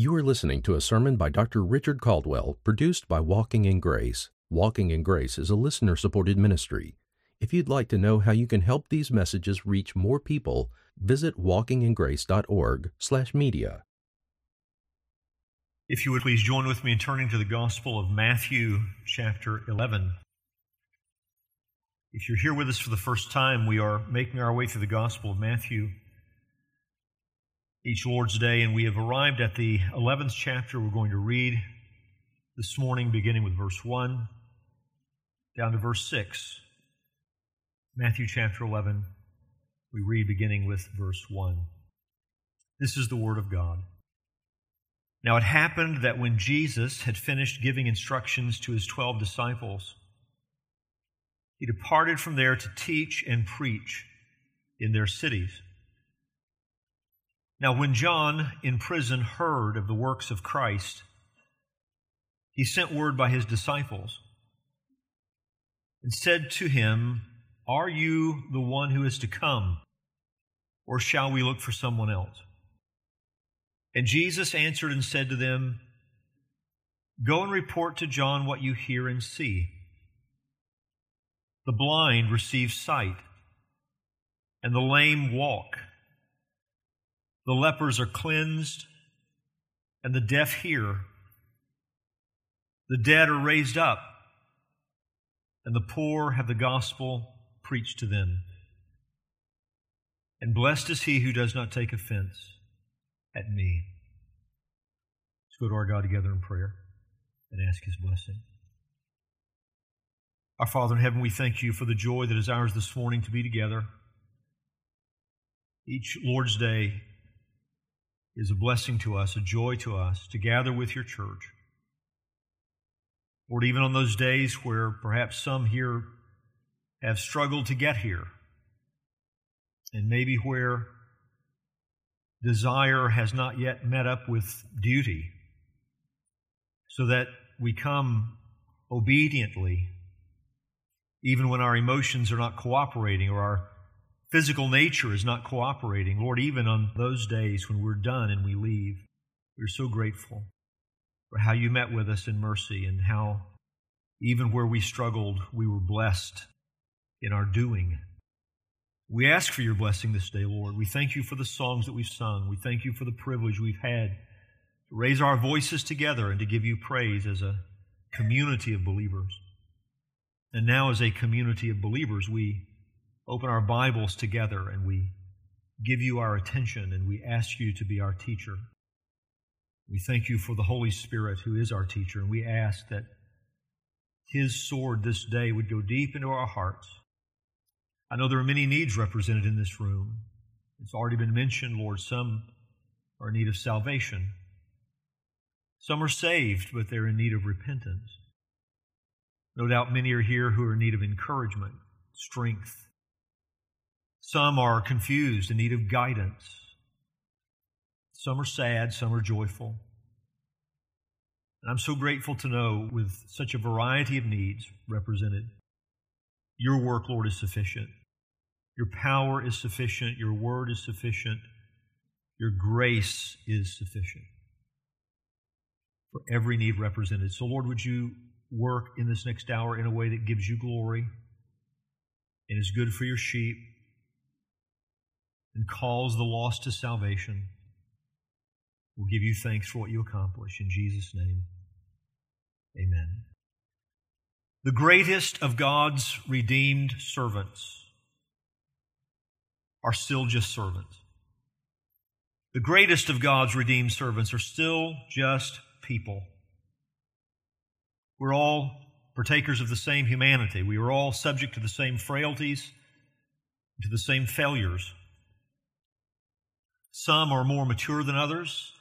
You are listening to a sermon by Dr. Richard Caldwell, produced by Walking in Grace. Walking in Grace is a listener supported ministry. If you'd like to know how you can help these messages reach more people, visit walkingingrace.org/media. If you would please join with me in turning to the Gospel of Matthew, chapter 11. If you're here with us for the first time, we are making our way through the Gospel of Matthew each Lord's Day, and we have arrived at the 11th chapter. We're going to read this morning, beginning with verse 1 down to verse 6. Matthew chapter 11, we read beginning with verse 1. This is the Word of God. Now it happened that when Jesus had finished giving instructions to his twelve disciples, he departed from there to teach and preach in their cities. Now, when John in prison heard of the works of Christ, he sent word by his disciples and said to him, Are you the one who is to come, or shall we look for someone else? And Jesus answered and said to them, Go and report to John what you hear and see. The blind receive sight, and the lame walk the lepers are cleansed, and the deaf hear. The dead are raised up, and the poor have the gospel preached to them. And blessed is he who does not take offense at me. Let's go to our God together in prayer and ask his blessing. Our Father in heaven, we thank you for the joy that is ours this morning to be together. Each Lord's Day, is a blessing to us, a joy to us to gather with your church. Lord, even on those days where perhaps some here have struggled to get here, and maybe where desire has not yet met up with duty, so that we come obediently, even when our emotions are not cooperating or our physical nature is not cooperating. Lord, even on those days when we're done and we leave, we're so grateful for how you met with us in mercy and how even where we struggled, we were blessed in our doing. We ask for your blessing this day, Lord. We thank you for the songs that we've sung. We thank you for the privilege we've had to raise our voices together and to give you praise as a community of believers. And now, as a community of believers, we open our Bibles together and we give you our attention and we ask you to be our teacher. We thank you for the Holy Spirit who is our teacher, and we ask that his sword this day would go deep into our hearts. I know there are many needs represented in this room. It's already been mentioned, Lord. Some are in need of salvation. Some are saved, but they're in need of repentance. No doubt many are here who are in need of encouragement, strength, some are confused, in need of guidance. Some are sad, some are joyful. And I'm so grateful to know, with such a variety of needs represented, your work, Lord, is sufficient. Your power is sufficient. Your word is sufficient. Your grace is sufficient for every need represented. So, Lord, would you work in this next hour in a way that gives you glory and is good for your sheep and calls the lost to salvation. We'll give you thanks for what you accomplish. In Jesus' name, amen. The greatest of God's redeemed servants are still just servants. The greatest of God's redeemed servants are still just people. We're all partakers of the same humanity. We are all subject to the same frailties, to the same failures. Some are more mature than others.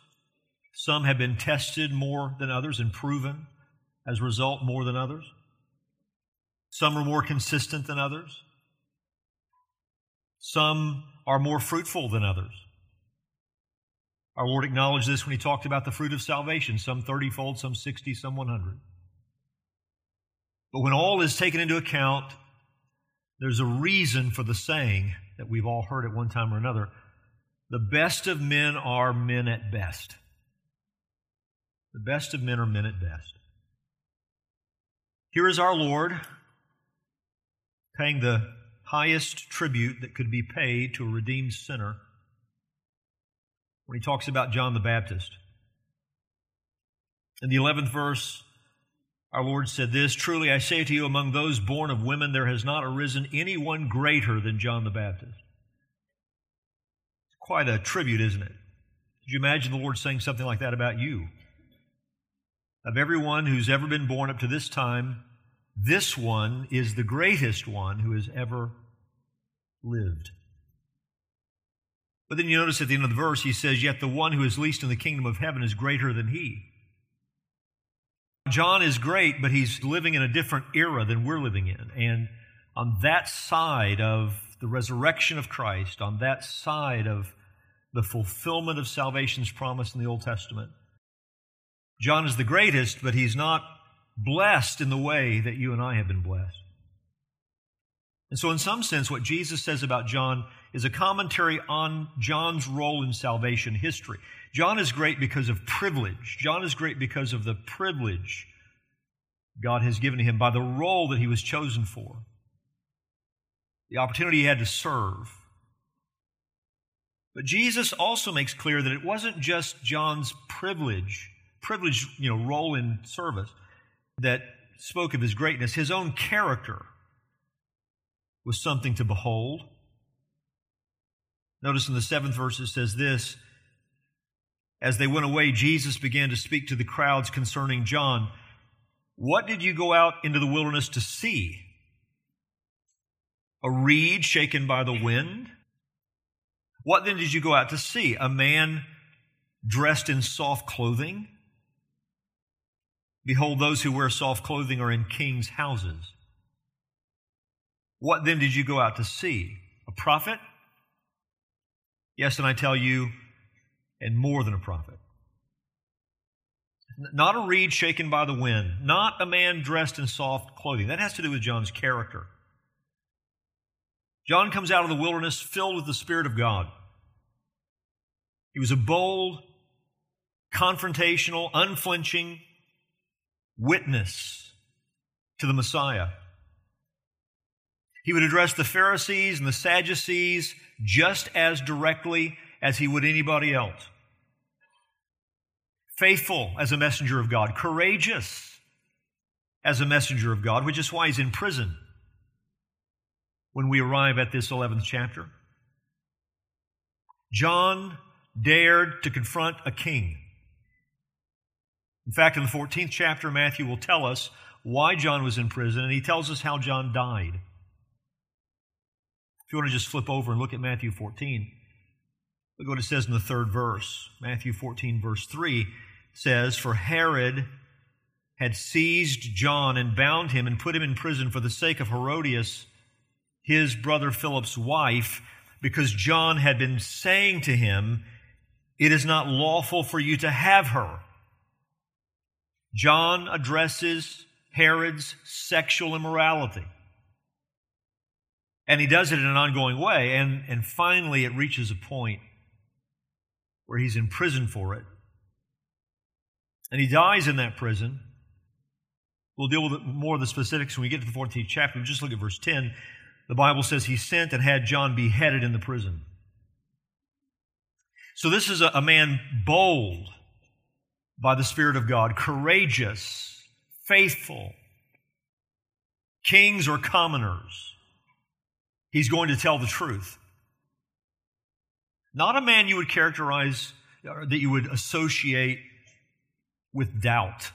Some have been tested more than others and proven as a result more than others. Some are more consistent than others. Some are more fruitful than others. Our Lord acknowledged this when He talked about the fruit of salvation some 30 fold, some 60, some 100. But when all is taken into account, there's a reason for the saying that we've all heard at one time or another the best of men are men at best. The best of men are men at best. Here is our Lord paying the highest tribute that could be paid to a redeemed sinner when he talks about John the Baptist. In the 11th verse, our Lord said this Truly I say to you, among those born of women, there has not arisen anyone greater than John the Baptist. Quite a tribute, isn't it? Could you imagine the Lord saying something like that about you? Of everyone who's ever been born up to this time, this one is the greatest one who has ever lived. But then you notice at the end of the verse, he says, Yet the one who is least in the kingdom of heaven is greater than he. John is great, but he's living in a different era than we're living in. And on that side of the resurrection of Christ, on that side of the fulfillment of salvation's promise in the Old Testament, John is the greatest, but he's not blessed in the way that you and I have been blessed. And so, in some sense, what Jesus says about John is a commentary on John's role in salvation history. John is great because of privilege. John is great because of the privilege God has given him by the role that he was chosen for, the opportunity he had to serve. But Jesus also makes clear that it wasn't just John's privilege, privilege, you know, role in service that spoke of his greatness. His own character was something to behold. Notice in the seventh verse it says this As they went away, Jesus began to speak to the crowds concerning John. What did you go out into the wilderness to see? A reed shaken by the wind? What then did you go out to see? A man dressed in soft clothing? Behold, those who wear soft clothing are in kings' houses. What then did you go out to see? A prophet? Yes, and I tell you, and more than a prophet. Not a reed shaken by the wind, not a man dressed in soft clothing. That has to do with John's character. John comes out of the wilderness filled with the Spirit of God. He was a bold, confrontational, unflinching witness to the Messiah. He would address the Pharisees and the Sadducees just as directly as he would anybody else. Faithful as a messenger of God, courageous as a messenger of God, which is why he's in prison when we arrive at this 11th chapter. John dared to confront a king. In fact, in the 14th chapter, Matthew will tell us why John was in prison, and he tells us how John died. If you want to just flip over and look at Matthew 14, look what it says in the third verse. Matthew 14, verse 3 says, For Herod had seized John and bound him and put him in prison for the sake of Herodias, his brother Philip's wife, because John had been saying to him, It is not lawful for you to have her. John addresses Herod's sexual immorality. And he does it in an ongoing way. And, and finally, it reaches a point where he's in prison for it. And he dies in that prison. We'll deal with more of the specifics when we get to the 14th chapter. Just look at verse 10. The Bible says he sent and had John beheaded in the prison. So this is a, a man bold by the Spirit of God, courageous, faithful. Kings or commoners He's going to tell the truth. Not a man you would characterize or that you would associate with doubt.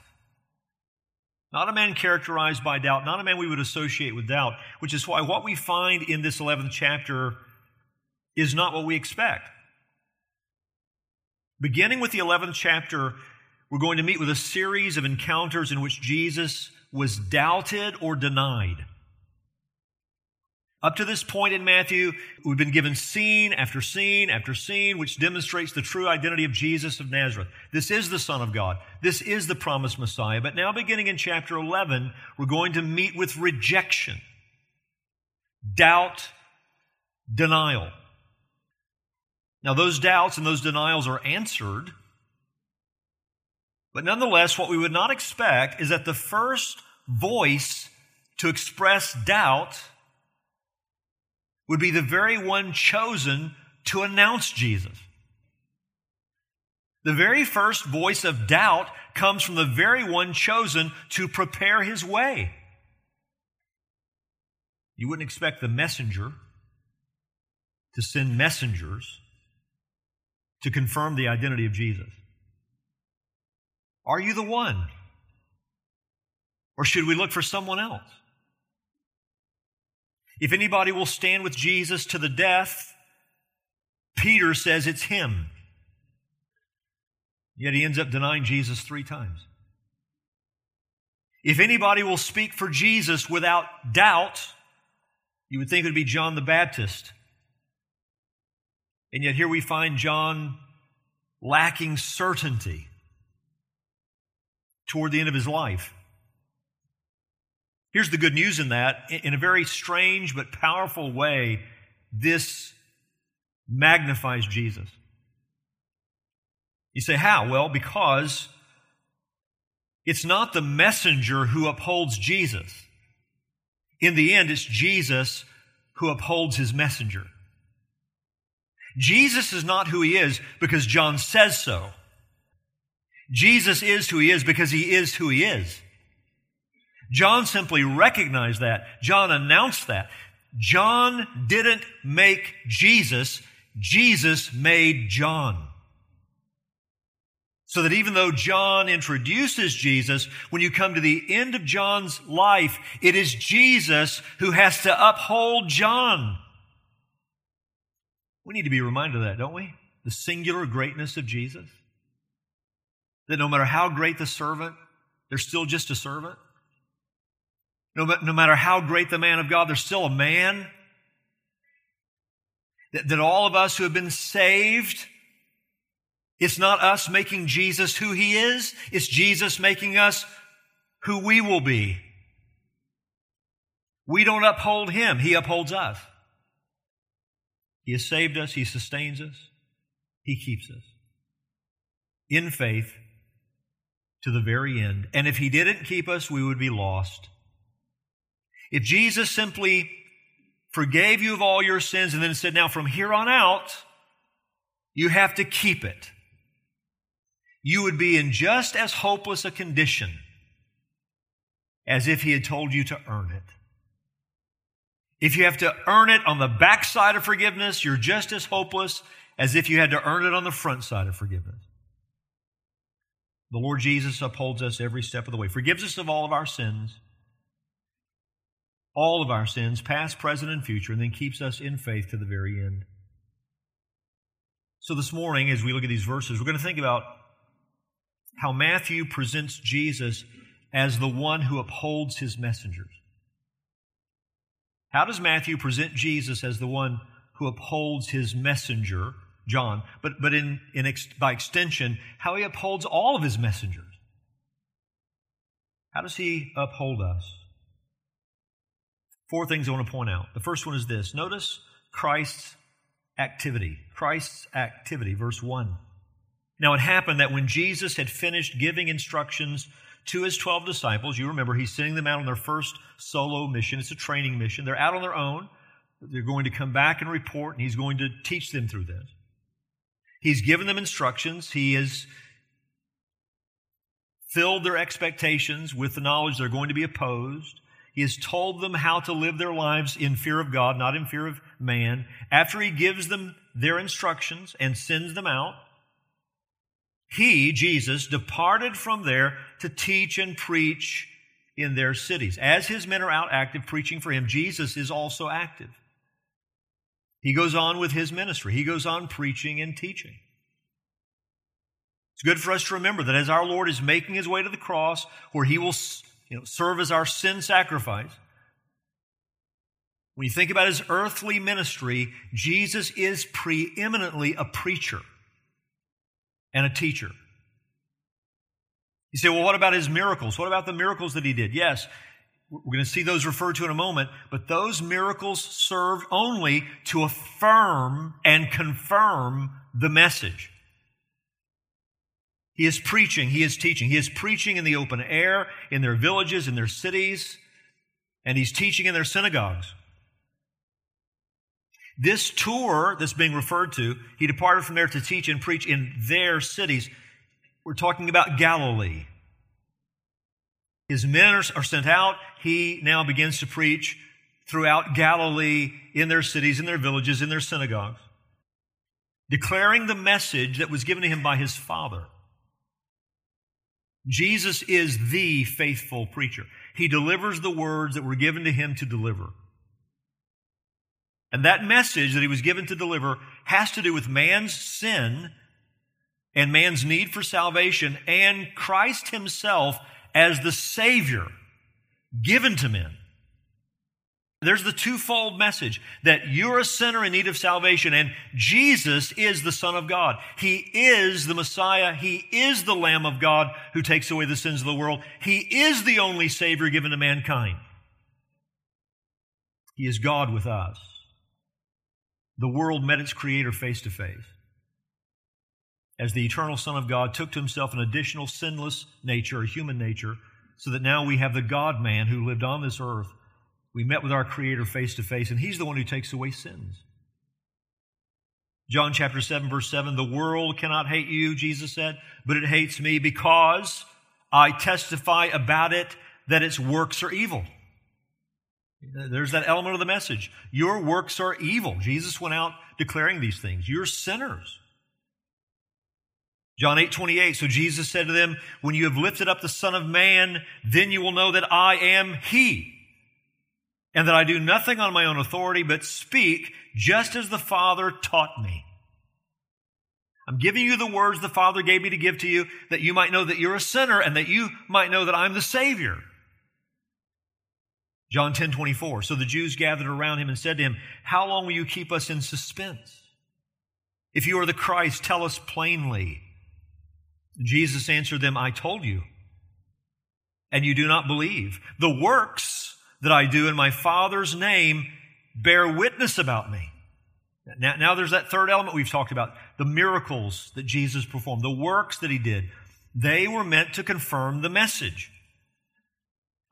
Not a man characterized by doubt, not a man we would associate with doubt, which is why what we find in this 11th chapter is not what we expect. Beginning with the 11th chapter, we're going to meet with a series of encounters in which Jesus was doubted or denied. Up to this point in Matthew, we've been given scene after scene after scene, which demonstrates the true identity of Jesus of Nazareth. This is the Son of God. This is the promised Messiah. But now, beginning in chapter 11, we're going to meet with rejection, doubt, denial. Now, those doubts and those denials are answered But nonetheless, what we would not expect is that the first voice to express doubt would be the very one chosen to announce Jesus. The very first voice of doubt comes from the very one chosen to prepare his way. You wouldn't expect the messenger to send messengers to confirm the identity of Jesus. Are you the one? Or should we look for someone else? If anybody will stand with Jesus to the death, Peter says it's him. Yet he ends up denying Jesus three times. If anybody will speak for Jesus without doubt, you would think it would be John the Baptist. And yet here we find John lacking certainty toward the end of his life. Here's the good news in that. In a very strange but powerful way, this magnifies Jesus. You say, how? Well, because it's not the messenger who upholds Jesus. In the end, it's Jesus who upholds his messenger. Jesus is not who he is because John says so. Jesus is who he is because he is who he is. John simply recognized that. John announced that. John didn't make Jesus, Jesus made John. So that even though John introduces Jesus, when you come to the end of John's life, it is Jesus who has to uphold John. We need to be reminded of that, don't we? The singular greatness of Jesus. That no matter how great the servant, they're still just a servant. No, no matter how great the man of God, they're still a man. That, that all of us who have been saved it's not us making Jesus who he is. It's Jesus making us who we will be. We don't uphold him. He upholds us. He has saved us. He sustains us. He keeps us in faith to the very end. And if he didn't keep us, we would be lost. If Jesus simply forgave you of all your sins and then said, now from here on out, you have to keep it you would be in just as hopeless a condition as if he had told you to earn it. If you have to earn it on the backside of forgiveness, you're just as hopeless as if you had to earn it on the front side of forgiveness. The Lord Jesus upholds us every step of the way, forgives us of all of our sins, all of our sins, past, present, and future, and then keeps us in faith to the very end. So this morning, as we look at these verses, we're going to think about how Matthew presents Jesus as the one who upholds his messengers. How does Matthew present Jesus as the one who upholds his messenger, John, but, but in, in ex, by extension, how he upholds all of his messengers? How does he uphold us? Four things I want to point out. The first one is this notice Christ's activity. Christ's activity, verse 1. Now, it happened that when Jesus had finished giving instructions to his 12 disciples, you remember he's sending them out on their first solo mission. It's a training mission. They're out on their own. They're going to come back and report, and he's going to teach them through this. He's given them instructions. He has filled their expectations with the knowledge they're going to be opposed. He has told them how to live their lives in fear of God, not in fear of man. After he gives them their instructions and sends them out, he, Jesus, departed from there to teach and preach in their cities. As his men are out active preaching for him, Jesus is also active. He goes on with his ministry. He goes on preaching and teaching. It's good for us to remember that as our Lord is making his way to the cross, where he will you know, serve as our sin sacrifice, when you think about his earthly ministry, Jesus is preeminently a preacher and a teacher. You say, well, what about his miracles? What about the miracles that he did? Yes, we're going to see those referred to in a moment, but those miracles served only to affirm and confirm the message. He is preaching, he is teaching. He is preaching in the open air, in their villages, in their cities, and he's teaching in their synagogues. This tour that's being referred to, he departed from there to teach and preach in their cities. We're talking about Galilee. His men are sent out. He now begins to preach throughout Galilee, in their cities, in their villages, in their synagogues, declaring the message that was given to him by his Father. Jesus is the faithful preacher. He delivers the words that were given to him to deliver. And that message that he was given to deliver has to do with man's sin and man's need for salvation and Christ himself as the Savior given to men. There's the twofold message that you're a sinner in need of salvation and Jesus is the Son of God. He is the Messiah. He is the Lamb of God who takes away the sins of the world. He is the only Savior given to mankind. He is God with us. The world met its Creator face to face. As the eternal Son of God took to himself an additional sinless nature, a human nature, so that now we have the God man who lived on this earth we met with our Creator face to face, and He's the one who takes away sins. John chapter 7, verse 7 The world cannot hate you, Jesus said, but it hates me because I testify about it that its works are evil. There's that element of the message. Your works are evil. Jesus went out declaring these things. You're sinners. John 8, 28. So Jesus said to them, When you have lifted up the Son of Man, then you will know that I am He and that I do nothing on my own authority, but speak just as the Father taught me. I'm giving you the words the Father gave me to give to you that you might know that you're a sinner and that you might know that I'm the Savior. John 10 24. So the Jews gathered around him and said to him, How long will you keep us in suspense? If you are the Christ, tell us plainly. Jesus answered them, I told you, and you do not believe. The works that I do in my Father's name bear witness about me. Now, now there's that third element we've talked about the miracles that Jesus performed, the works that he did. They were meant to confirm the message.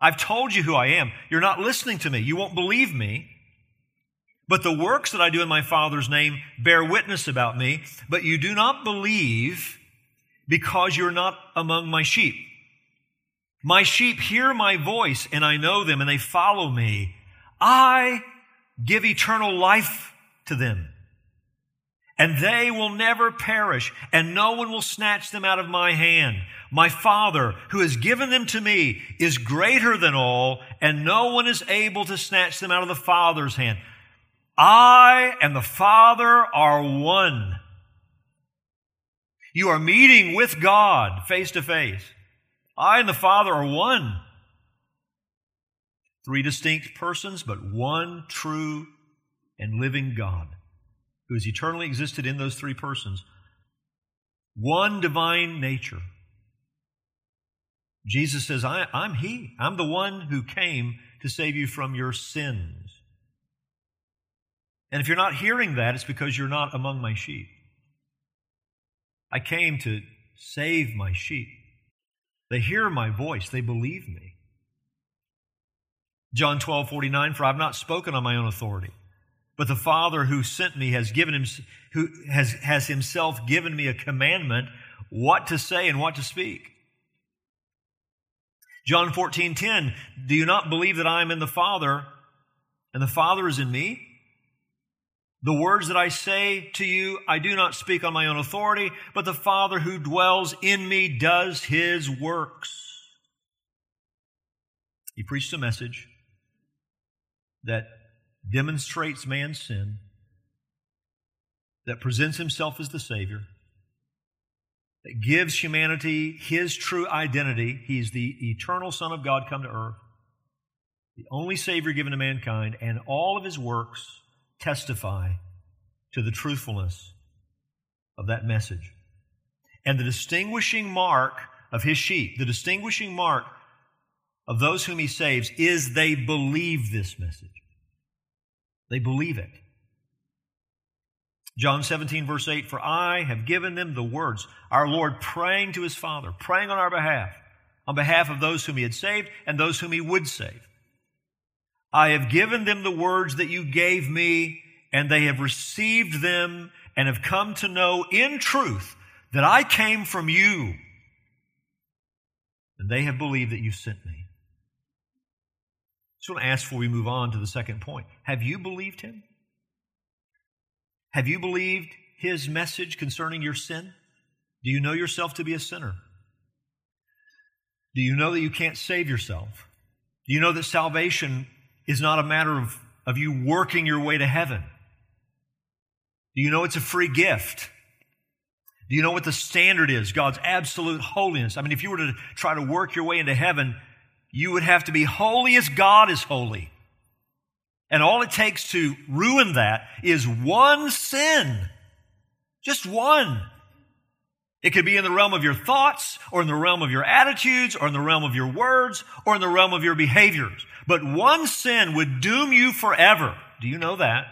I've told you who I am. You're not listening to me. You won't believe me. But the works that I do in my Father's name bear witness about me, but you do not believe because you're not among my sheep. My sheep hear my voice, and I know them, and they follow me. I give eternal life to them. And they will never perish, and no one will snatch them out of my hand. My Father, who has given them to me, is greater than all, and no one is able to snatch them out of the Father's hand. I and the Father are one. You are meeting with God face to face. I and the Father are one. Three distinct persons, but one true and living God who has eternally existed in those three persons. One divine nature. Jesus says, I, am He. I'm the one who came to save you from your sins. And if you're not hearing that, it's because you're not among my sheep. I came to save my sheep. They hear my voice, they believe me. John 12, 49, for I've not spoken on my own authority, but the Father who sent me has given him, who has, has himself given me a commandment what to say and what to speak. John 14, 10, do you not believe that I am in the Father and the Father is in me? The words that I say to you, I do not speak on my own authority, but the Father who dwells in me does his works. He preached a message that demonstrates man's sin, that presents himself as the Savior, that gives humanity his true identity. He's the eternal Son of God come to earth, the only Savior given to mankind, and all of his works testify to the truthfulness of that message. And the distinguishing mark of his sheep, the distinguishing mark of those whom he saves, is they believe this message. They believe it. John 17, verse 8, for I have given them the words. Our Lord praying to his Father, praying on our behalf, on behalf of those whom he had saved and those whom he would save. I have given them the words that you gave me, and they have received them and have come to know in truth that I came from you. And they have believed that you sent me. I want to ask before we move on to the second point. Have you believed him? Have you believed his message concerning your sin? Do you know yourself to be a sinner? Do you know that you can't save yourself? Do you know that salvation is not a matter of, of you working your way to heaven? Do you know it's a free gift? Do you know what the standard is? God's absolute holiness. I mean, if you were to try to work your way into heaven, you would have to be holy as God is holy. And all it takes to ruin that is one sin. Just one. It could be in the realm of your thoughts, or in the realm of your attitudes, or in the realm of your words, or in the realm of your behaviors. But one sin would doom you forever. Do you know that?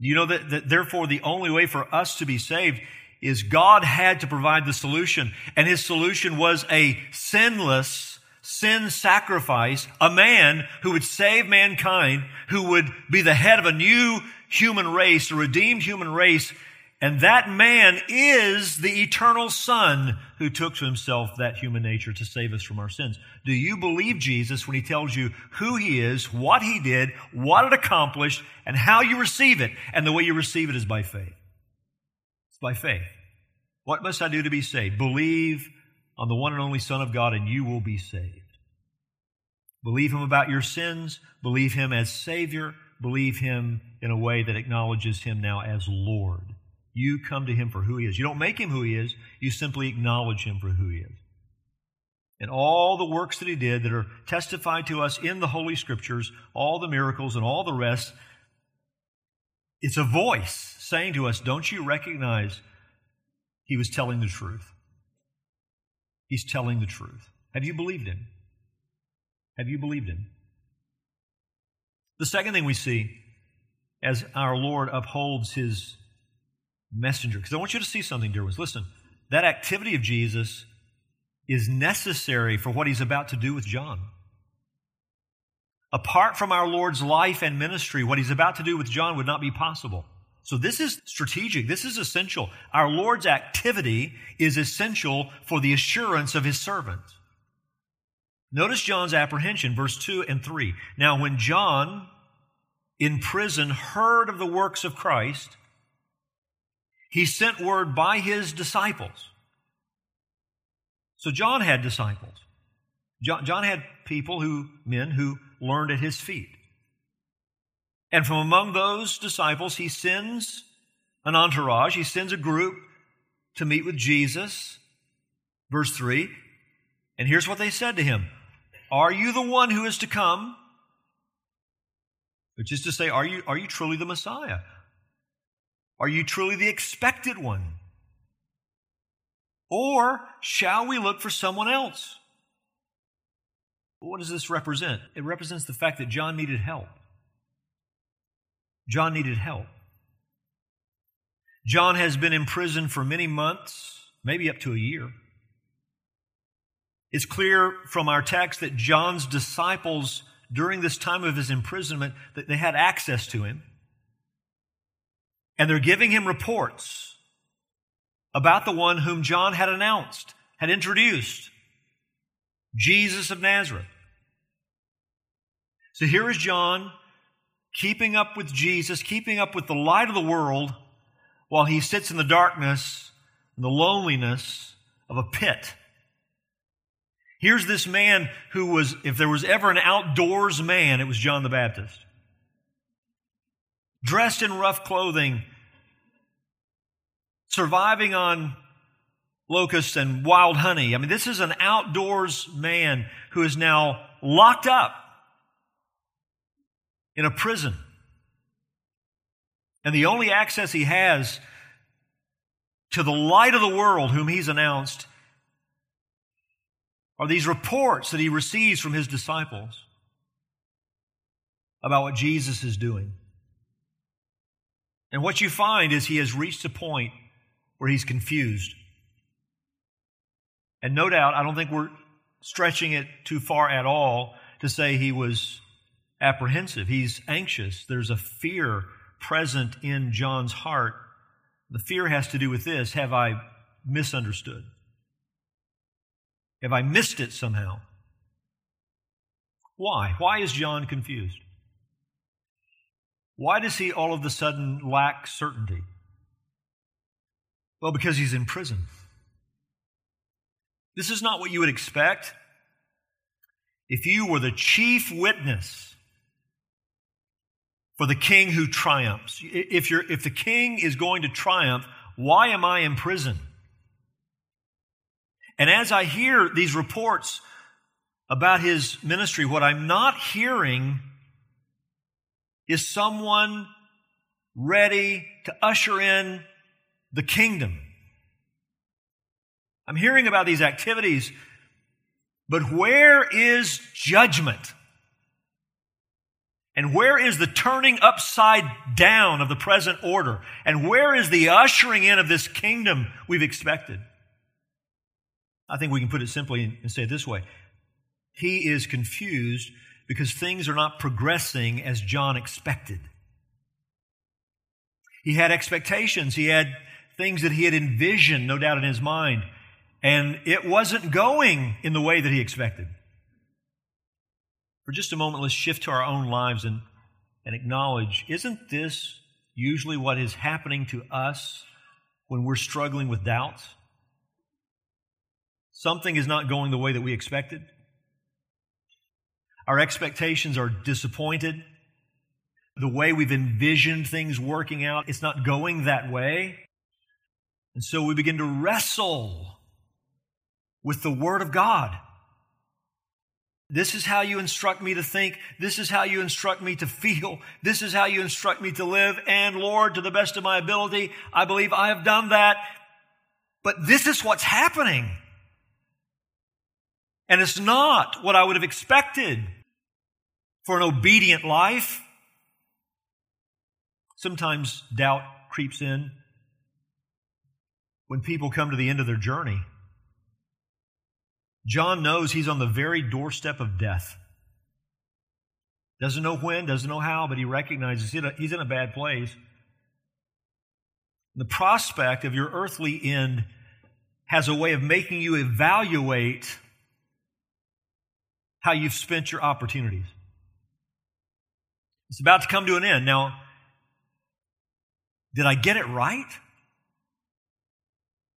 Do you know that, that therefore the only way for us to be saved is God had to provide the solution, and his solution was a sinless sin sacrifice, a man who would save mankind, who would be the head of a new human race, a redeemed human race. And that man is the eternal Son who took to himself that human nature to save us from our sins. Do you believe Jesus when he tells you who he is, what he did, what it accomplished, and how you receive it? And the way you receive it is by faith. It's by faith. What must I do to be saved? Believe on the one and only Son of God, and you will be saved. Believe Him about your sins, believe Him as Savior, believe Him in a way that acknowledges Him now as Lord. You come to Him for who He is. You don't make Him who He is, you simply acknowledge Him for who He is. And all the works that He did that are testified to us in the Holy Scriptures, all the miracles and all the rest, it's a voice saying to us, Don't you recognize He was telling the truth? He's telling the truth. Have you believed him? Have you believed him? The second thing we see as our Lord upholds his messenger, because I want you to see something, dear ones. Listen, that activity of Jesus is necessary for what he's about to do with John. Apart from our Lord's life and ministry, what he's about to do with John would not be possible. So this is strategic. This is essential. Our Lord's activity is essential for the assurance of his servant. Notice John's apprehension, verse 2 and 3. Now, when John in prison heard of the works of Christ, he sent word by his disciples. So John had disciples. John, John had people who, men who learned at his feet. And from among those disciples, he sends an entourage, he sends a group to meet with Jesus. Verse 3. And here's what they said to him Are you the one who is to come? Which is to say, are you, are you truly the Messiah? Are you truly the expected one? Or shall we look for someone else? What does this represent? It represents the fact that John needed help. John needed help. John has been in prison for many months, maybe up to a year. It's clear from our text that John's disciples, during this time of his imprisonment, that they had access to him. And they're giving him reports about the one whom John had announced, had introduced, Jesus of Nazareth. So here is John keeping up with Jesus, keeping up with the light of the world, while he sits in the darkness and the loneliness of a pit. Here's this man who was, if there was ever an outdoors man, it was John the Baptist. Dressed in rough clothing, surviving on locusts and wild honey. I mean, this is an outdoors man who is now locked up in a prison. And the only access he has to the light of the world, whom he's announced, are these reports that he receives from his disciples about what Jesus is doing. And what you find is he has reached a point where he's confused. And no doubt, I don't think we're stretching it too far at all to say he was apprehensive. He's anxious. There's a fear present in John's heart. The fear has to do with this Have I misunderstood? Have I missed it somehow? Why? Why is John confused? Why does he all of a sudden lack certainty? Well, because he's in prison. This is not what you would expect if you were the chief witness for the king who triumphs. If, you're, if the king is going to triumph, why am I in prison? And as I hear these reports about his ministry, what I'm not hearing is someone ready to usher in the kingdom. I'm hearing about these activities, but where is judgment? And where is the turning upside down of the present order? And where is the ushering in of this kingdom we've expected? I think we can put it simply and say it this way He is confused because things are not progressing as John expected. He had expectations, he had things that he had envisioned, no doubt, in his mind, and it wasn't going in the way that he expected. For just a moment, let's shift to our own lives and, and acknowledge isn't this usually what is happening to us when we're struggling with doubts? Something is not going the way that we expected. Our expectations are disappointed. The way we've envisioned things working out, it's not going that way. And so we begin to wrestle with the Word of God. This is how you instruct me to think. This is how you instruct me to feel. This is how you instruct me to live. And Lord, to the best of my ability, I believe I have done that. But this is what's happening. And it's not what I would have expected for an obedient life. Sometimes doubt creeps in when people come to the end of their journey. John knows he's on the very doorstep of death. Doesn't know when, doesn't know how, but he recognizes he's in a bad place. The prospect of your earthly end has a way of making you evaluate how you've spent your opportunities. It's about to come to an end. Now, did I get it right?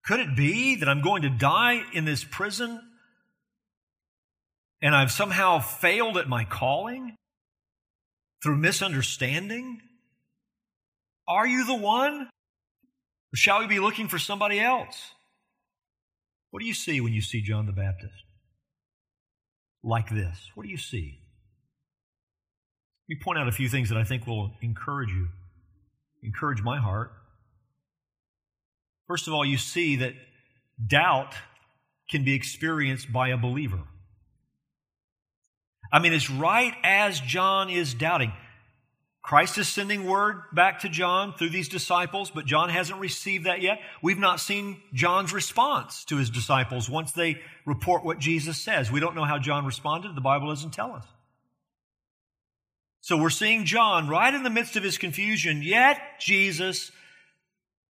Could it be that I'm going to die in this prison and I've somehow failed at my calling through misunderstanding? Are you the one? Or shall we be looking for somebody else? What do you see when you see John the Baptist? Like this? What do you see? Let me point out a few things that I think will encourage you, encourage my heart. First of all, you see that doubt can be experienced by a believer. I mean, it's right as John is doubting. Christ is sending word back to John through these disciples, but John hasn't received that yet. We've not seen John's response to his disciples once they report what Jesus says. We don't know how John responded. The Bible doesn't tell us. So we're seeing John right in the midst of his confusion, yet Jesus,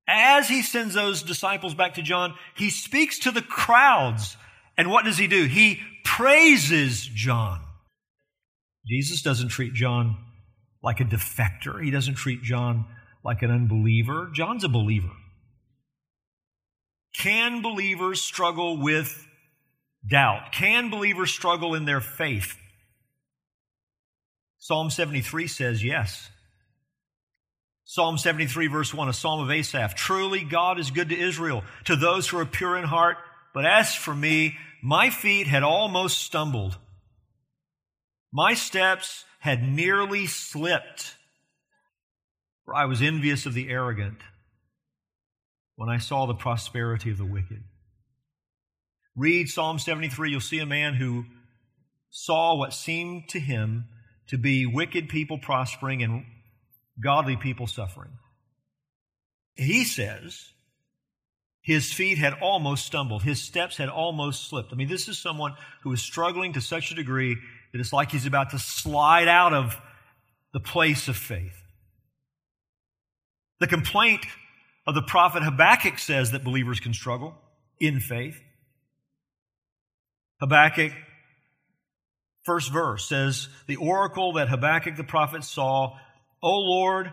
as he sends those disciples back to John, he speaks to the crowds. And what does he do? He praises John. Jesus doesn't treat John like a defector. He doesn't treat John like an unbeliever. John's a believer. Can believers struggle with doubt? Can believers struggle in their faith? Psalm 73 says yes. Psalm 73, verse 1, a psalm of Asaph. Truly, God is good to Israel, to those who are pure in heart. But as for me, my feet had almost stumbled. My steps had nearly slipped, for I was envious of the arrogant when I saw the prosperity of the wicked. Read Psalm 73, you'll see a man who saw what seemed to him to be wicked people prospering and godly people suffering. he says his feet had almost stumbled, his steps had almost slipped. I mean, this is someone who is struggling to such a degree that it's like he's about to slide out of the place of faith. The complaint of the prophet Habakkuk says that believers can struggle in faith. Habakkuk, first verse says, The oracle that Habakkuk the prophet saw, O Lord,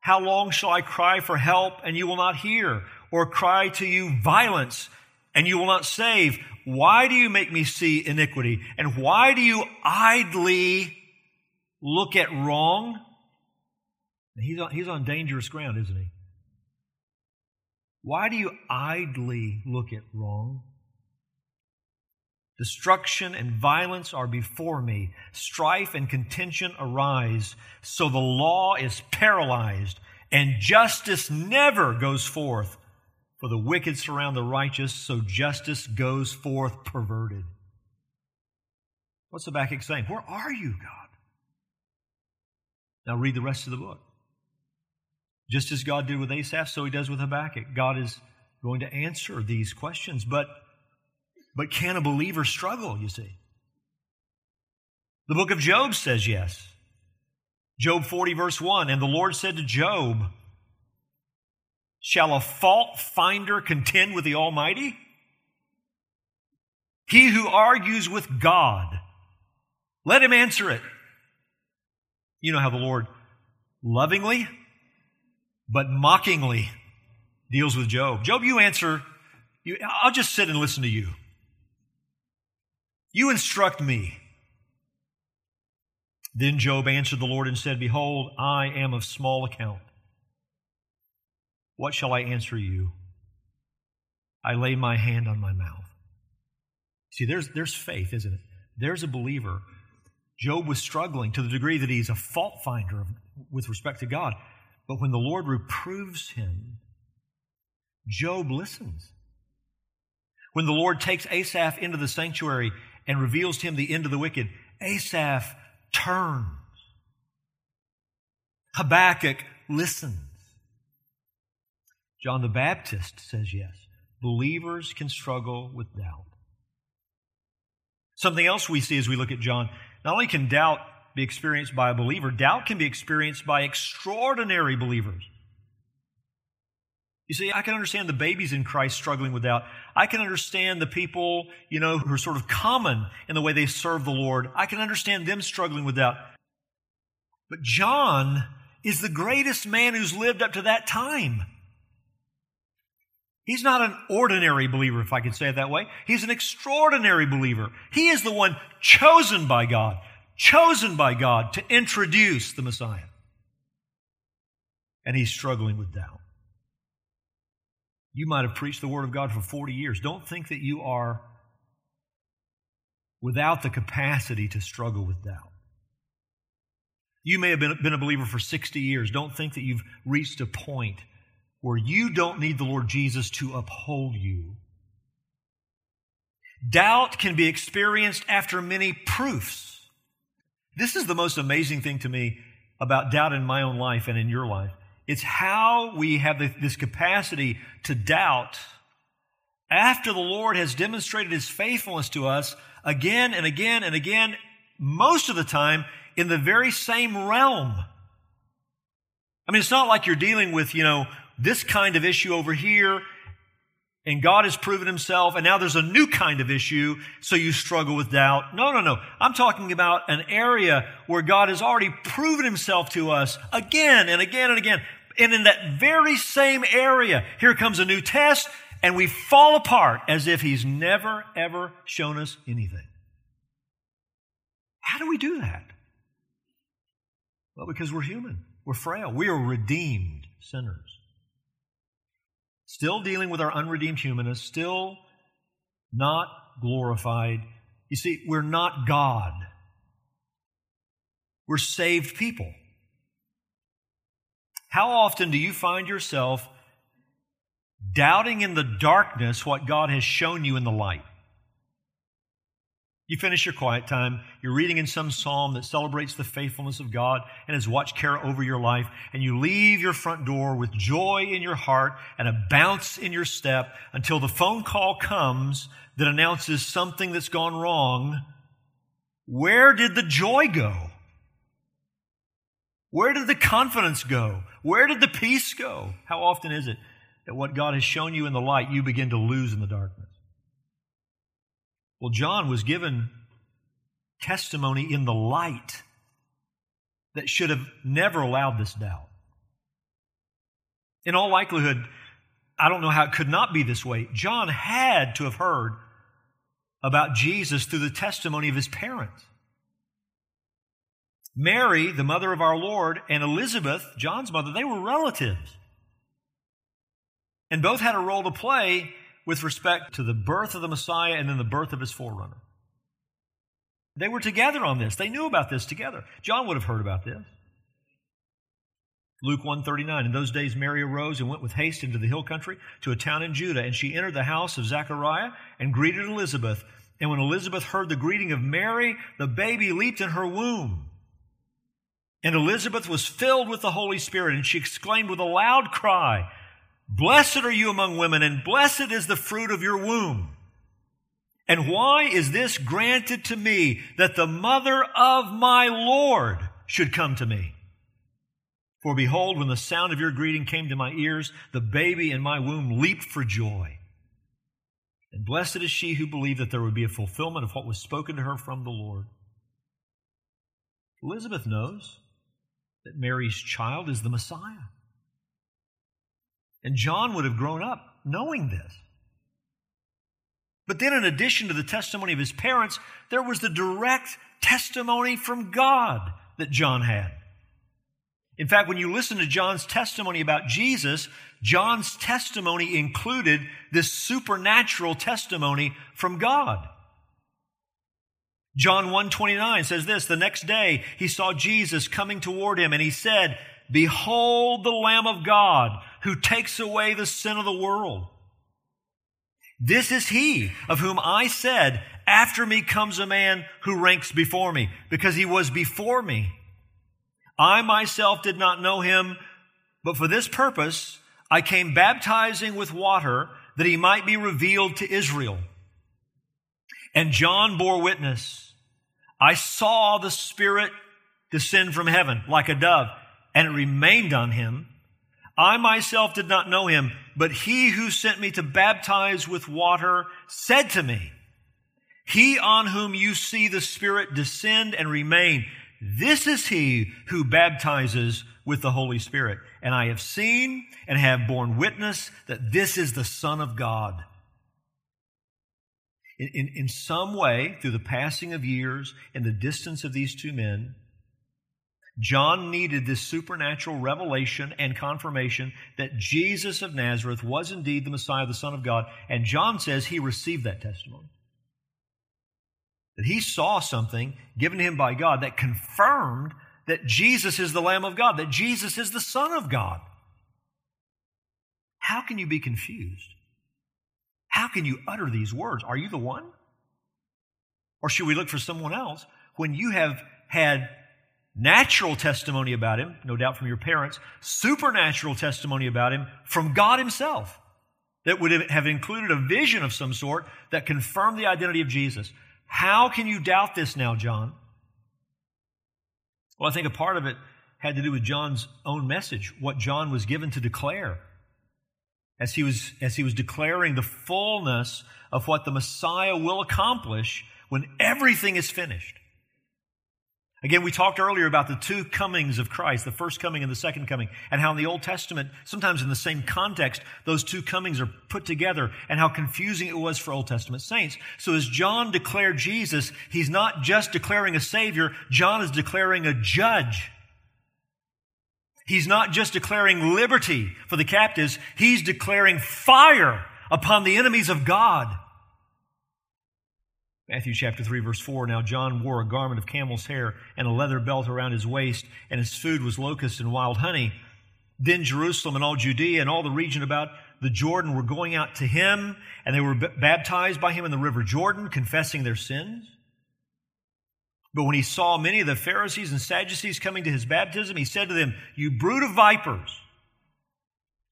how long shall I cry for help and you will not hear, or cry to you violence and you will not save? Why do you make me see iniquity? And why do you idly look at wrong? He's on, he's on dangerous ground, isn't he? Why do you idly look at wrong? Destruction and violence are before me. Strife and contention arise. So the law is paralyzed, and justice never goes forth. For the wicked surround the righteous, so justice goes forth perverted. What's Habakkuk saying? Where are you, God? Now read the rest of the book. Just as God did with Asaph, so he does with Habakkuk. God is going to answer these questions, but, but can a believer struggle, you see? The book of Job says yes. Job 40, verse 1 And the Lord said to Job, Shall a fault finder contend with the Almighty? He who argues with God, let him answer it. You know how the Lord lovingly but mockingly deals with Job. Job, you answer, you, I'll just sit and listen to you. You instruct me. Then Job answered the Lord and said, Behold, I am of small account. What shall I answer you? I lay my hand on my mouth. See, there's, there's faith, isn't it? There's a believer. Job was struggling to the degree that he's a fault finder with respect to God. But when the Lord reproves him, Job listens. When the Lord takes Asaph into the sanctuary and reveals to him the end of the wicked, Asaph turns. Habakkuk listens. John the Baptist says yes. Believers can struggle with doubt. Something else we see as we look at John not only can doubt be experienced by a believer, doubt can be experienced by extraordinary believers. You see, I can understand the babies in Christ struggling with doubt. I can understand the people, you know, who are sort of common in the way they serve the Lord. I can understand them struggling with doubt. But John is the greatest man who's lived up to that time. He's not an ordinary believer, if I could say it that way. He's an extraordinary believer. He is the one chosen by God chosen by God to introduce the Messiah. And he's struggling with doubt. You might have preached the Word of God for 40 years. Don't think that you are without the capacity to struggle with doubt. You may have been, been a believer for 60 years. Don't think that you've reached a point where you don't need the Lord Jesus to uphold you. Doubt can be experienced after many proofs. This is the most amazing thing to me about doubt in my own life and in your life. It's how we have this capacity to doubt after the Lord has demonstrated his faithfulness to us again and again and again, most of the time in the very same realm. I mean, it's not like you're dealing with, you know, this kind of issue over here and God has proven himself, and now there's a new kind of issue, so you struggle with doubt. No, no, no. I'm talking about an area where God has already proven himself to us again and again and again. And in that very same area, here comes a new test, and we fall apart as if he's never, ever shown us anything. How do we do that? Well, because we're human, we're frail, we are redeemed sinners still dealing with our unredeemed humanness, still not glorified. You see, we're not God. We're saved people. How often do you find yourself doubting in the darkness what God has shown you in the light? You finish your quiet time, you're reading in some psalm that celebrates the faithfulness of God and His watch care over your life, and you leave your front door with joy in your heart and a bounce in your step until the phone call comes that announces something that's gone wrong. Where did the joy go? Where did the confidence go? Where did the peace go? How often is it that what God has shown you in the light, you begin to lose in the darkness? Well, John was given testimony in the light that should have never allowed this doubt. In all likelihood, I don't know how it could not be this way. John had to have heard about Jesus through the testimony of his parents. Mary, the mother of our Lord, and Elizabeth, John's mother, they were relatives. And both had a role to play with respect to the birth of the Messiah and then the birth of his forerunner. They were together on this. They knew about this together. John would have heard about this. Luke 139 In those days Mary arose and went with haste into the hill country to a town in Judah and she entered the house of Zechariah and greeted Elizabeth and when Elizabeth heard the greeting of Mary the baby leaped in her womb and Elizabeth was filled with the Holy Spirit and she exclaimed with a loud cry Blessed are you among women, and blessed is the fruit of your womb. And why is this granted to me that the mother of my Lord should come to me? For behold, when the sound of your greeting came to my ears, the baby in my womb leaped for joy. And blessed is she who believed that there would be a fulfillment of what was spoken to her from the Lord. Elizabeth knows that Mary's child is the Messiah. And John would have grown up knowing this. But then, in addition to the testimony of his parents, there was the direct testimony from God that John had. In fact, when you listen to John's testimony about Jesus, John's testimony included this supernatural testimony from God. John 1:29 says this, the next day he saw Jesus coming toward him and he said, "Behold the Lamb of God who takes away the sin of the world. This is he of whom I said, After me comes a man who ranks before me, because he was before me. I myself did not know him, but for this purpose I came baptizing with water that he might be revealed to Israel. And John bore witness. I saw the Spirit descend from heaven like a dove, and it remained on him. I myself did not know him, but he who sent me to baptize with water said to me, He on whom you see the Spirit descend and remain, this is he who baptizes with the Holy Spirit. And I have seen and have borne witness that this is the Son of God. In, in, in some way, through the passing of years and the distance of these two men, John needed this supernatural revelation and confirmation that Jesus of Nazareth was indeed the Messiah, the Son of God. And John says he received that testimony. That he saw something given to him by God that confirmed that Jesus is the Lamb of God, that Jesus is the Son of God. How can you be confused? How can you utter these words? Are you the one? Or should we look for someone else when you have had natural testimony about him, no doubt from your parents, supernatural testimony about him from God himself that would have included a vision of some sort that confirmed the identity of Jesus. How can you doubt this now, John? Well, I think a part of it had to do with John's own message, what John was given to declare. As he was, as he was declaring the fullness of what the Messiah will accomplish when everything is finished. Again, we talked earlier about the two comings of Christ, the first coming and the second coming, and how in the Old Testament, sometimes in the same context, those two comings are put together, and how confusing it was for Old Testament saints. So as John declared Jesus, he's not just declaring a Savior, John is declaring a judge. He's not just declaring liberty for the captives, he's declaring fire upon the enemies of God. Matthew chapter 3 verse 4, Now John wore a garment of camel's hair and a leather belt around his waist, and his food was locusts and wild honey. Then Jerusalem and all Judea and all the region about the Jordan were going out to him, and they were b- baptized by him in the river Jordan, confessing their sins. But when he saw many of the Pharisees and Sadducees coming to his baptism, he said to them, You brood of vipers,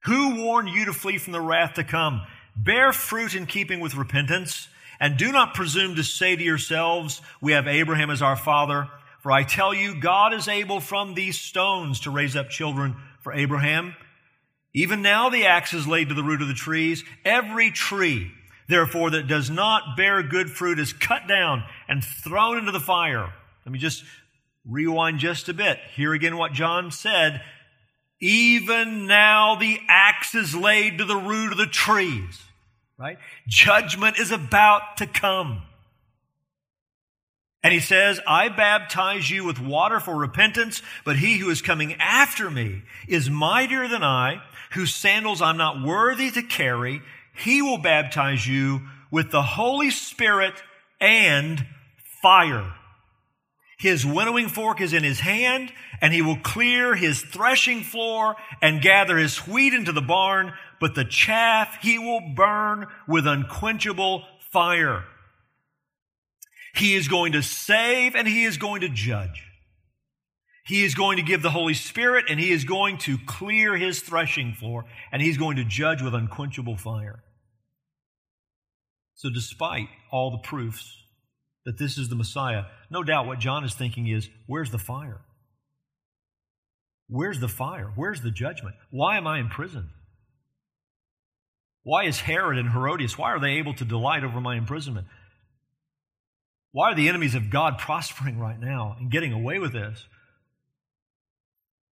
who warned you to flee from the wrath to come? Bear fruit in keeping with repentance, and do not presume to say to yourselves, We have Abraham as our father. For I tell you, God is able from these stones to raise up children for Abraham. Even now the axe is laid to the root of the trees. Every tree therefore, that does not bear good fruit is cut down and thrown into the fire. Let me just rewind just a bit. Here again, what John said. Even now the axe is laid to the root of the trees, right? Judgment is about to come. And he says, I baptize you with water for repentance, but he who is coming after me is mightier than I, whose sandals I'm not worthy to carry. He will baptize you with the Holy Spirit and fire. His winnowing fork is in his hand, and he will clear his threshing floor and gather his wheat into the barn, but the chaff he will burn with unquenchable fire. He is going to save and he is going to judge. He is going to give the Holy Spirit and he is going to clear his threshing floor and he's going to judge with unquenchable fire. So, despite all the proofs that this is the Messiah, no doubt what John is thinking is where's the fire? Where's the fire? Where's the judgment? Why am I in prison? Why is Herod and Herodias, why are they able to delight over my imprisonment? Why are the enemies of God prospering right now and getting away with this?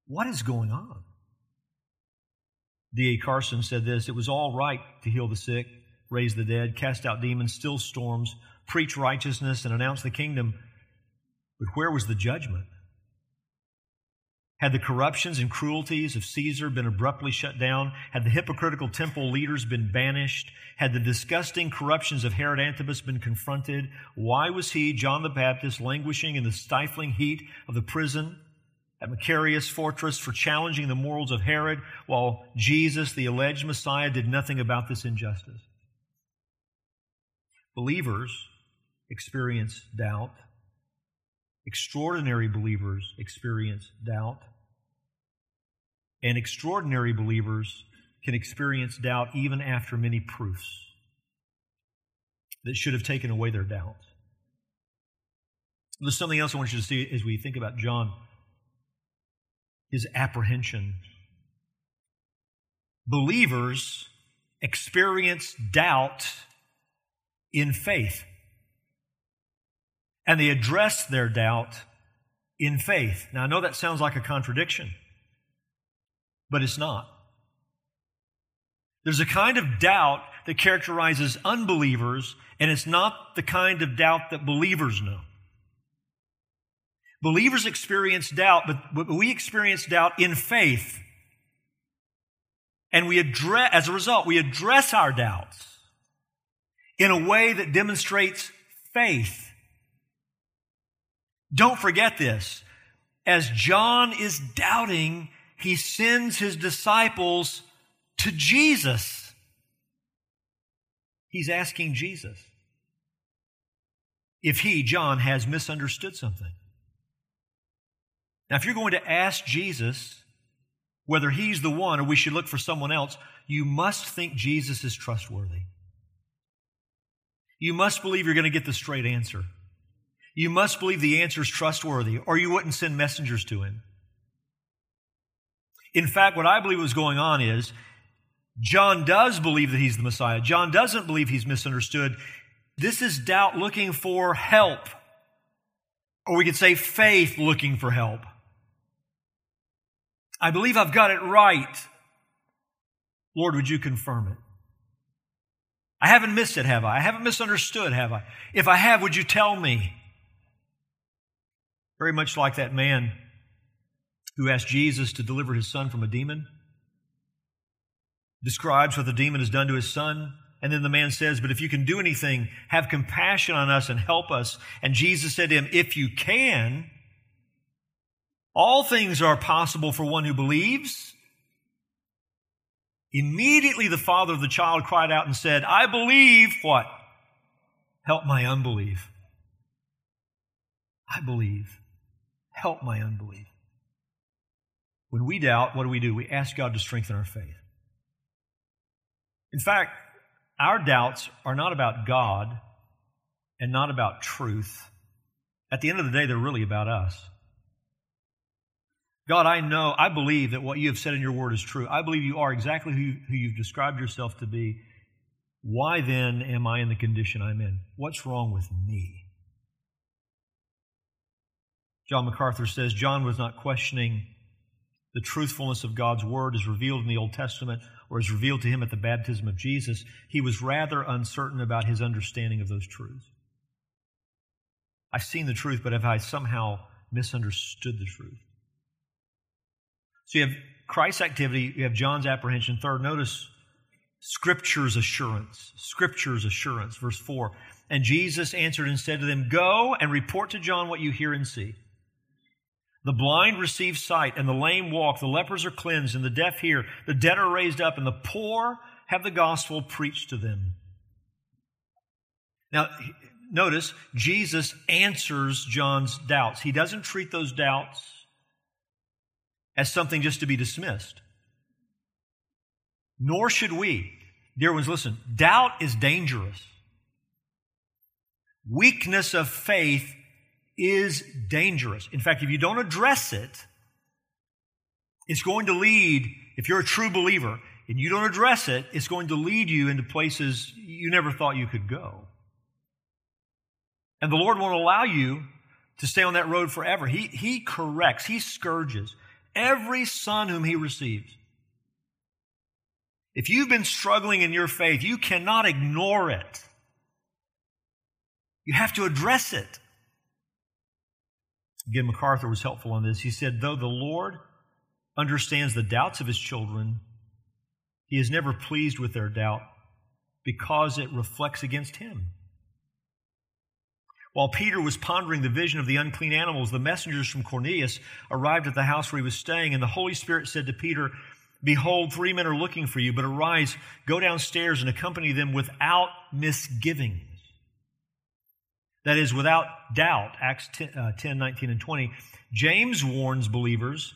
What is going on? D.A. Carson said this It was all right to heal the sick, raise the dead, cast out demons, still storms, preach righteousness, and announce the kingdom. But where was the judgment? Had the corruptions and cruelties of Caesar been abruptly shut down? Had the hypocritical temple leaders been banished? Had the disgusting corruptions of Herod Antipas been confronted? Why was he, John the Baptist, languishing in the stifling heat of the prison at Machaerus fortress for challenging the morals of Herod, while Jesus, the alleged Messiah, did nothing about this injustice? Believers experience doubt. Extraordinary believers experience doubt. And extraordinary believers can experience doubt even after many proofs that should have taken away their doubts. There's something else I want you to see as we think about John his apprehension. Believers experience doubt in faith. And they address their doubt in faith. Now, I know that sounds like a contradiction, but it's not. There's a kind of doubt that characterizes unbelievers, and it's not the kind of doubt that believers know. Believers experience doubt, but we experience doubt in faith. And we address, as a result, we address our doubts in a way that demonstrates faith. Don't forget this. As John is doubting, he sends his disciples to Jesus. He's asking Jesus if he, John, has misunderstood something. Now, if you're going to ask Jesus whether he's the one or we should look for someone else, you must think Jesus is trustworthy. You must believe you're going to get the straight answer. You must believe the answer is trustworthy, or you wouldn't send messengers to him. In fact, what I believe was going on is John does believe that he's the Messiah. John doesn't believe he's misunderstood. This is doubt looking for help. Or we could say faith looking for help. I believe I've got it right. Lord, would you confirm it? I haven't missed it, have I? I haven't misunderstood, have I? If I have, would you tell me? Very much like that man who asked Jesus to deliver his son from a demon, describes what the demon has done to his son. And then the man says, But if you can do anything, have compassion on us and help us. And Jesus said to him, If you can, all things are possible for one who believes. Immediately the father of the child cried out and said, I believe what? Help my unbelief. I believe. Help my unbelief. When we doubt, what do we do? We ask God to strengthen our faith. In fact, our doubts are not about God and not about truth. At the end of the day, they're really about us. God, I know, I believe that what you have said in your word is true. I believe you are exactly who, who you've described yourself to be. Why then am I in the condition I'm in? What's wrong with me? John MacArthur says John was not questioning the truthfulness of God's word is revealed in the Old Testament or is revealed to him at the baptism of Jesus. He was rather uncertain about his understanding of those truths. I've seen the truth, but have I somehow misunderstood the truth? So you have Christ's activity, you have John's apprehension. Third, notice Scripture's assurance. Scripture's assurance. Verse 4. And Jesus answered and said to them, Go and report to John what you hear and see. The blind receive sight, and the lame walk, the lepers are cleansed, and the deaf hear, the dead are raised up, and the poor have the gospel preached to them. Now, notice Jesus answers John's doubts. He doesn't treat those doubts as something just to be dismissed. Nor should we. Dear ones, listen doubt is dangerous. Weakness of faith is dangerous. In fact, if you don't address it, it's going to lead, if you're a true believer and you don't address it, it's going to lead you into places you never thought you could go. And the Lord won't allow you to stay on that road forever. He, he corrects, He scourges every son whom He receives. If you've been struggling in your faith, you cannot ignore it. You have to address it. Again, MacArthur was helpful on this. He said, Though the Lord understands the doubts of his children, he is never pleased with their doubt because it reflects against him. While Peter was pondering the vision of the unclean animals, the messengers from Cornelius arrived at the house where he was staying, and the Holy Spirit said to Peter, Behold, three men are looking for you, but arise, go downstairs and accompany them without misgivings. That is, without doubt. Acts 10, uh, 10 19, and 20. James warns believers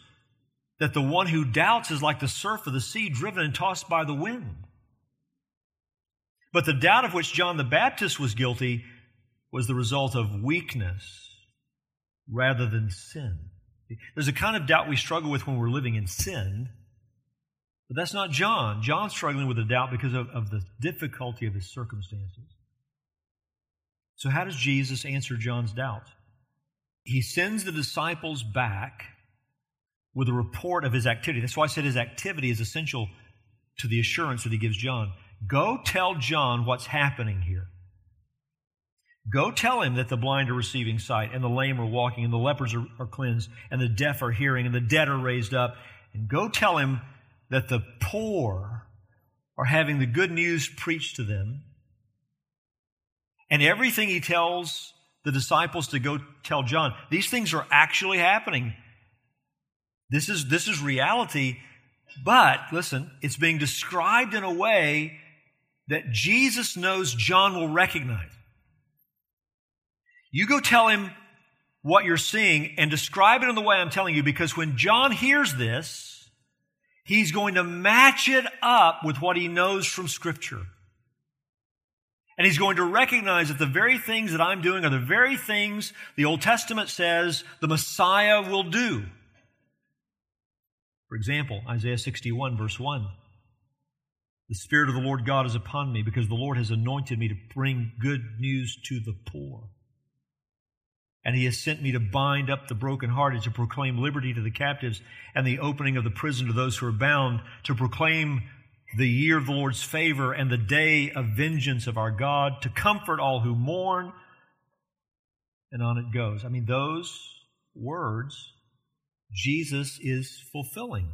that the one who doubts is like the surf of the sea driven and tossed by the wind. But the doubt of which John the Baptist was guilty was the result of weakness rather than sin. There's a kind of doubt we struggle with when we're living in sin, but that's not John. John's struggling with a doubt because of, of the difficulty of his circumstances. So, how does Jesus answer John's doubt? He sends the disciples back with a report of his activity. That's why I said his activity is essential to the assurance that he gives John. Go tell John what's happening here. Go tell him that the blind are receiving sight, and the lame are walking, and the lepers are, are, cleansed, and the deaf are hearing, and the dead are raised up. And go tell him that the poor are having the good news preached to them. And everything he tells the disciples to go tell John, these things are actually happening. This is, this is reality. But listen, it's being described in a way that Jesus knows John will recognize. You go tell him what you're seeing and describe it in the way I'm telling you because when John hears this, he's going to match it up with what he knows from Scripture. And he's going to recognize that the very things that I'm doing are the very things the Old Testament says the Messiah will do. For example, Isaiah 61, verse 1. The Spirit of the Lord God is upon me because the Lord has anointed me to bring good news to the poor. And he has sent me to bind up the brokenhearted, to proclaim liberty to the captives, and the opening of the prison to those who are bound, to proclaim the year of the Lord's favor and the day of vengeance of our God, to comfort all who mourn. And on it goes. I mean, those words Jesus is fulfilling.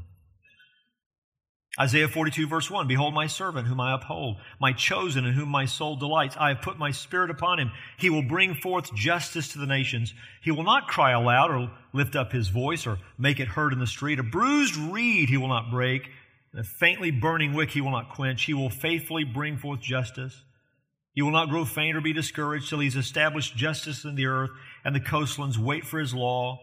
Isaiah 42, verse 1 Behold, my servant, whom I uphold, my chosen, in whom my soul delights. I have put my spirit upon him. He will bring forth justice to the nations. He will not cry aloud or lift up his voice or make it heard in the street. A bruised reed he will not break, a faintly burning wick he will not quench. He will faithfully bring forth justice. He will not grow faint or be discouraged till he's established justice in the earth, and the coastlands wait for his law.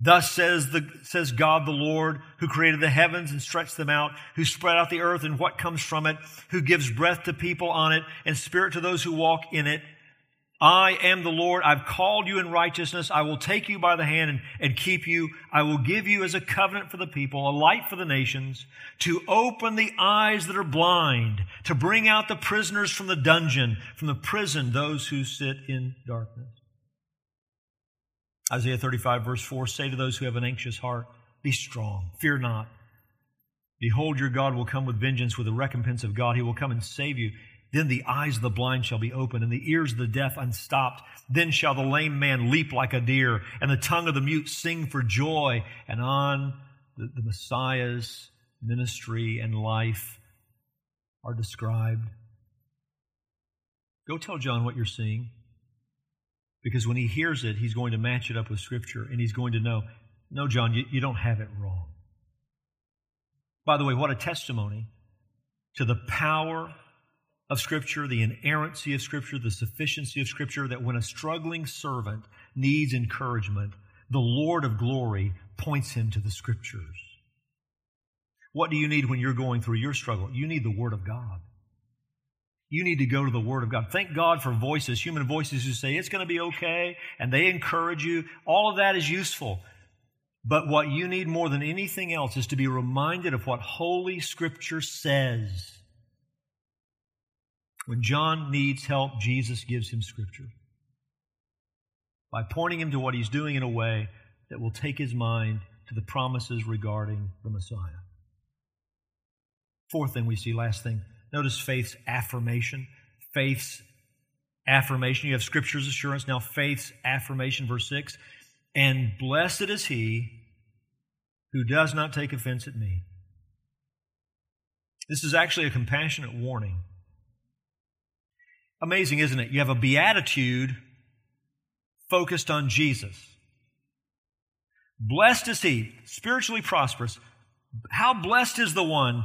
Thus says, the, says God the Lord, who created the heavens and stretched them out, who spread out the earth and what comes from it, who gives breath to people on it and spirit to those who walk in it. I am the Lord. I've called you in righteousness. I will take you by the hand and, and, keep you. I will give you as a covenant for the people, a light for the nations, to open the eyes that are blind, to bring out the prisoners from the dungeon, from the prison, those who sit in darkness. Isaiah 35, verse 4 say to those who have an anxious heart, Be strong, fear not. Behold, your God will come with vengeance, with the recompense of God. He will come and save you. Then the eyes of the blind shall be opened, and the ears of the deaf unstopped. Then shall the lame man leap like a deer, and the tongue of the mute sing for joy. And on the, the Messiah's ministry and life are described. Go tell John what you're seeing. Because when he hears it, he's going to match it up with Scripture, and he's going to know, no, John, you, you don't have it wrong. By the way, what a testimony to the power of Scripture, the inerrancy of Scripture, the sufficiency of Scripture, that when a struggling servant needs encouragement, the Lord of glory points him to the Scriptures. What do you need when you're going through your struggle? You need the Word of God. You need to go to the Word of God. Thank God for voices, human voices who say it's going to be okay and they encourage you. All of that is useful. But what you need more than anything else is to be reminded of what Holy Scripture says. When John needs help, Jesus gives him Scripture by pointing him to what he's doing in a way that will take his mind to the promises regarding the Messiah. Fourth thing we see, last thing, notice faith's affirmation. Faith's affirmation. You have Scripture's assurance, now faith's affirmation, verse 6. And blessed is he who does not take offense at me. This is actually a compassionate warning. Amazing, isn't it? You have a beatitude focused on Jesus. Blessed is he, spiritually prosperous. How blessed is the one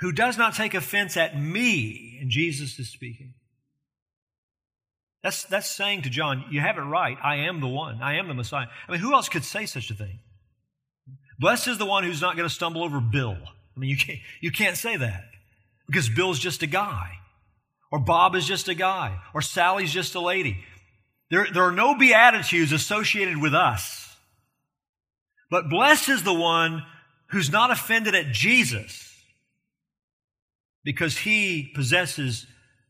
who does not take offense at me? And Jesus is speaking. That's, that's saying to John, you have it right. I am the one. I am the Messiah. I mean, who else could say such a thing? Blessed is the one who's not going to stumble over Bill. I mean, you can't, you can't say that because Bill's just a guy or Bob is just a guy, or Sally's just a lady. There, there are no beatitudes associated with us. But blessed is the one who's not offended at Jesus because he possesses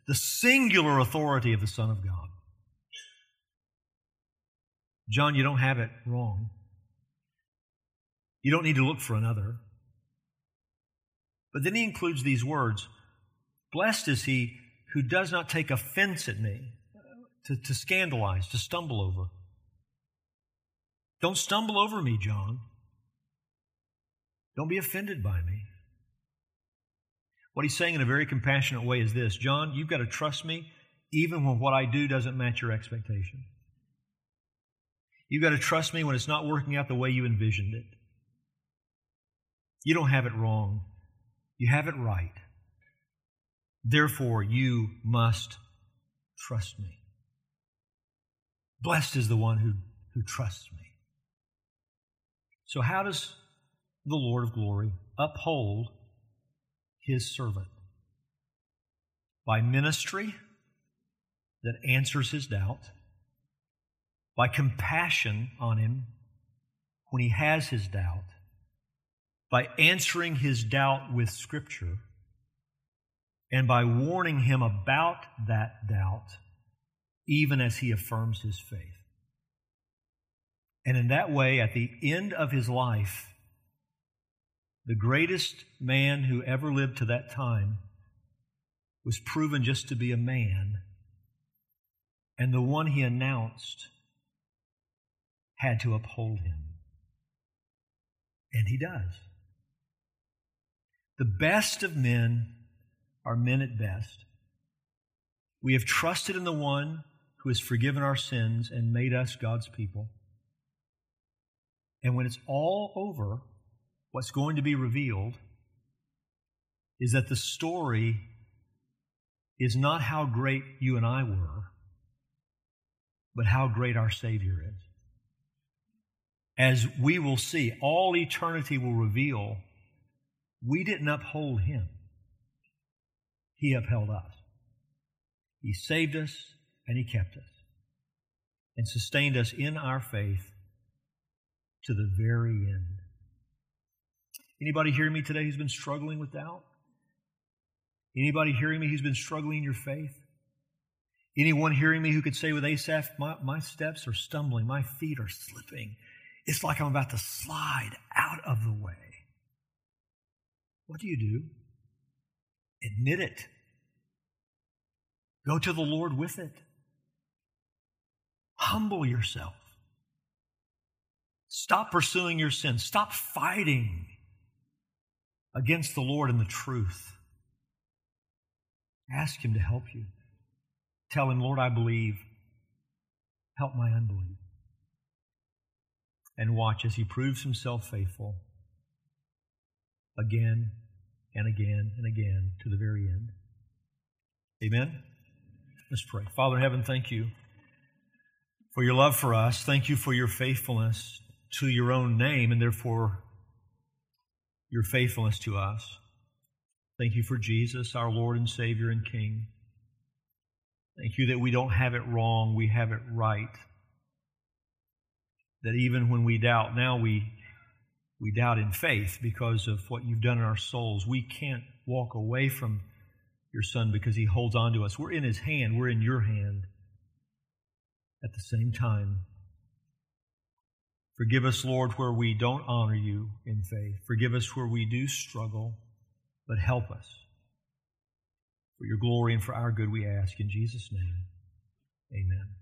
the singular authority of the Son of God. John, you don't have it wrong. You don't need to look for another. But then he includes these words Blessed is he who does not take offense at me, to, to scandalize, to stumble over. Don't stumble over me, John. Don't be offended by me. What he's saying in a very compassionate way is this John, you've got to trust me even when what I do doesn't match your expectation. You've got to trust me when it's not working out the way you envisioned it. You don't have it wrong, you have it right. Therefore, you must trust me. Blessed is the one who, who trusts me. So, how does the Lord of glory uphold his servant? By ministry that answers his doubt, by compassion on him when he has his doubt, by answering his doubt with Scripture and by warning him about that doubt, even as he affirms his faith. And in that way, at the end of his life, the greatest man who ever lived to that time was proven just to be a man. And the one he announced had to uphold him. And he does. The best of men are men at best. We have trusted in the one who has forgiven our sins and made us God's people. And when it's all over, what's going to be revealed is that the story is not how great you and I were, but how great our Savior is. As we will see, all eternity will reveal we didn't uphold Him, He upheld us. He saved us and He kept us and sustained us in our faith to the very end. Anybody hearing me today who's been struggling with doubt? Anybody hearing me who's been struggling in your faith? Anyone hearing me who could say with Asaph, my, my steps are stumbling, my feet are slipping. It's like I'm about to slide out of the way. What do you do? Admit it. Go to the Lord with it. Humble yourself. Stop pursuing your sin. Stop fighting against the Lord and the truth. Ask Him to help you. Tell Him, Lord, I believe. Help my unbelief. And watch as He proves Himself faithful again and again and again to the very end. Amen? Let's pray. Father in heaven, thank you for your love for us. Thank you for your faithfulness to your own name and therefore your faithfulness to us. Thank you for Jesus, our Lord and Savior and King. Thank you that we don't have it wrong, we have it right. That even when we doubt, now we, we doubt in faith because of what you've done in our souls. We can't walk away from your Son because He holds on to us. We're in His hand, we're in your hand at the same time. Forgive us, Lord, where we don't honor you in faith. Forgive us where we do struggle, but help us. For your glory and for our good, we ask in Jesus' name. Amen.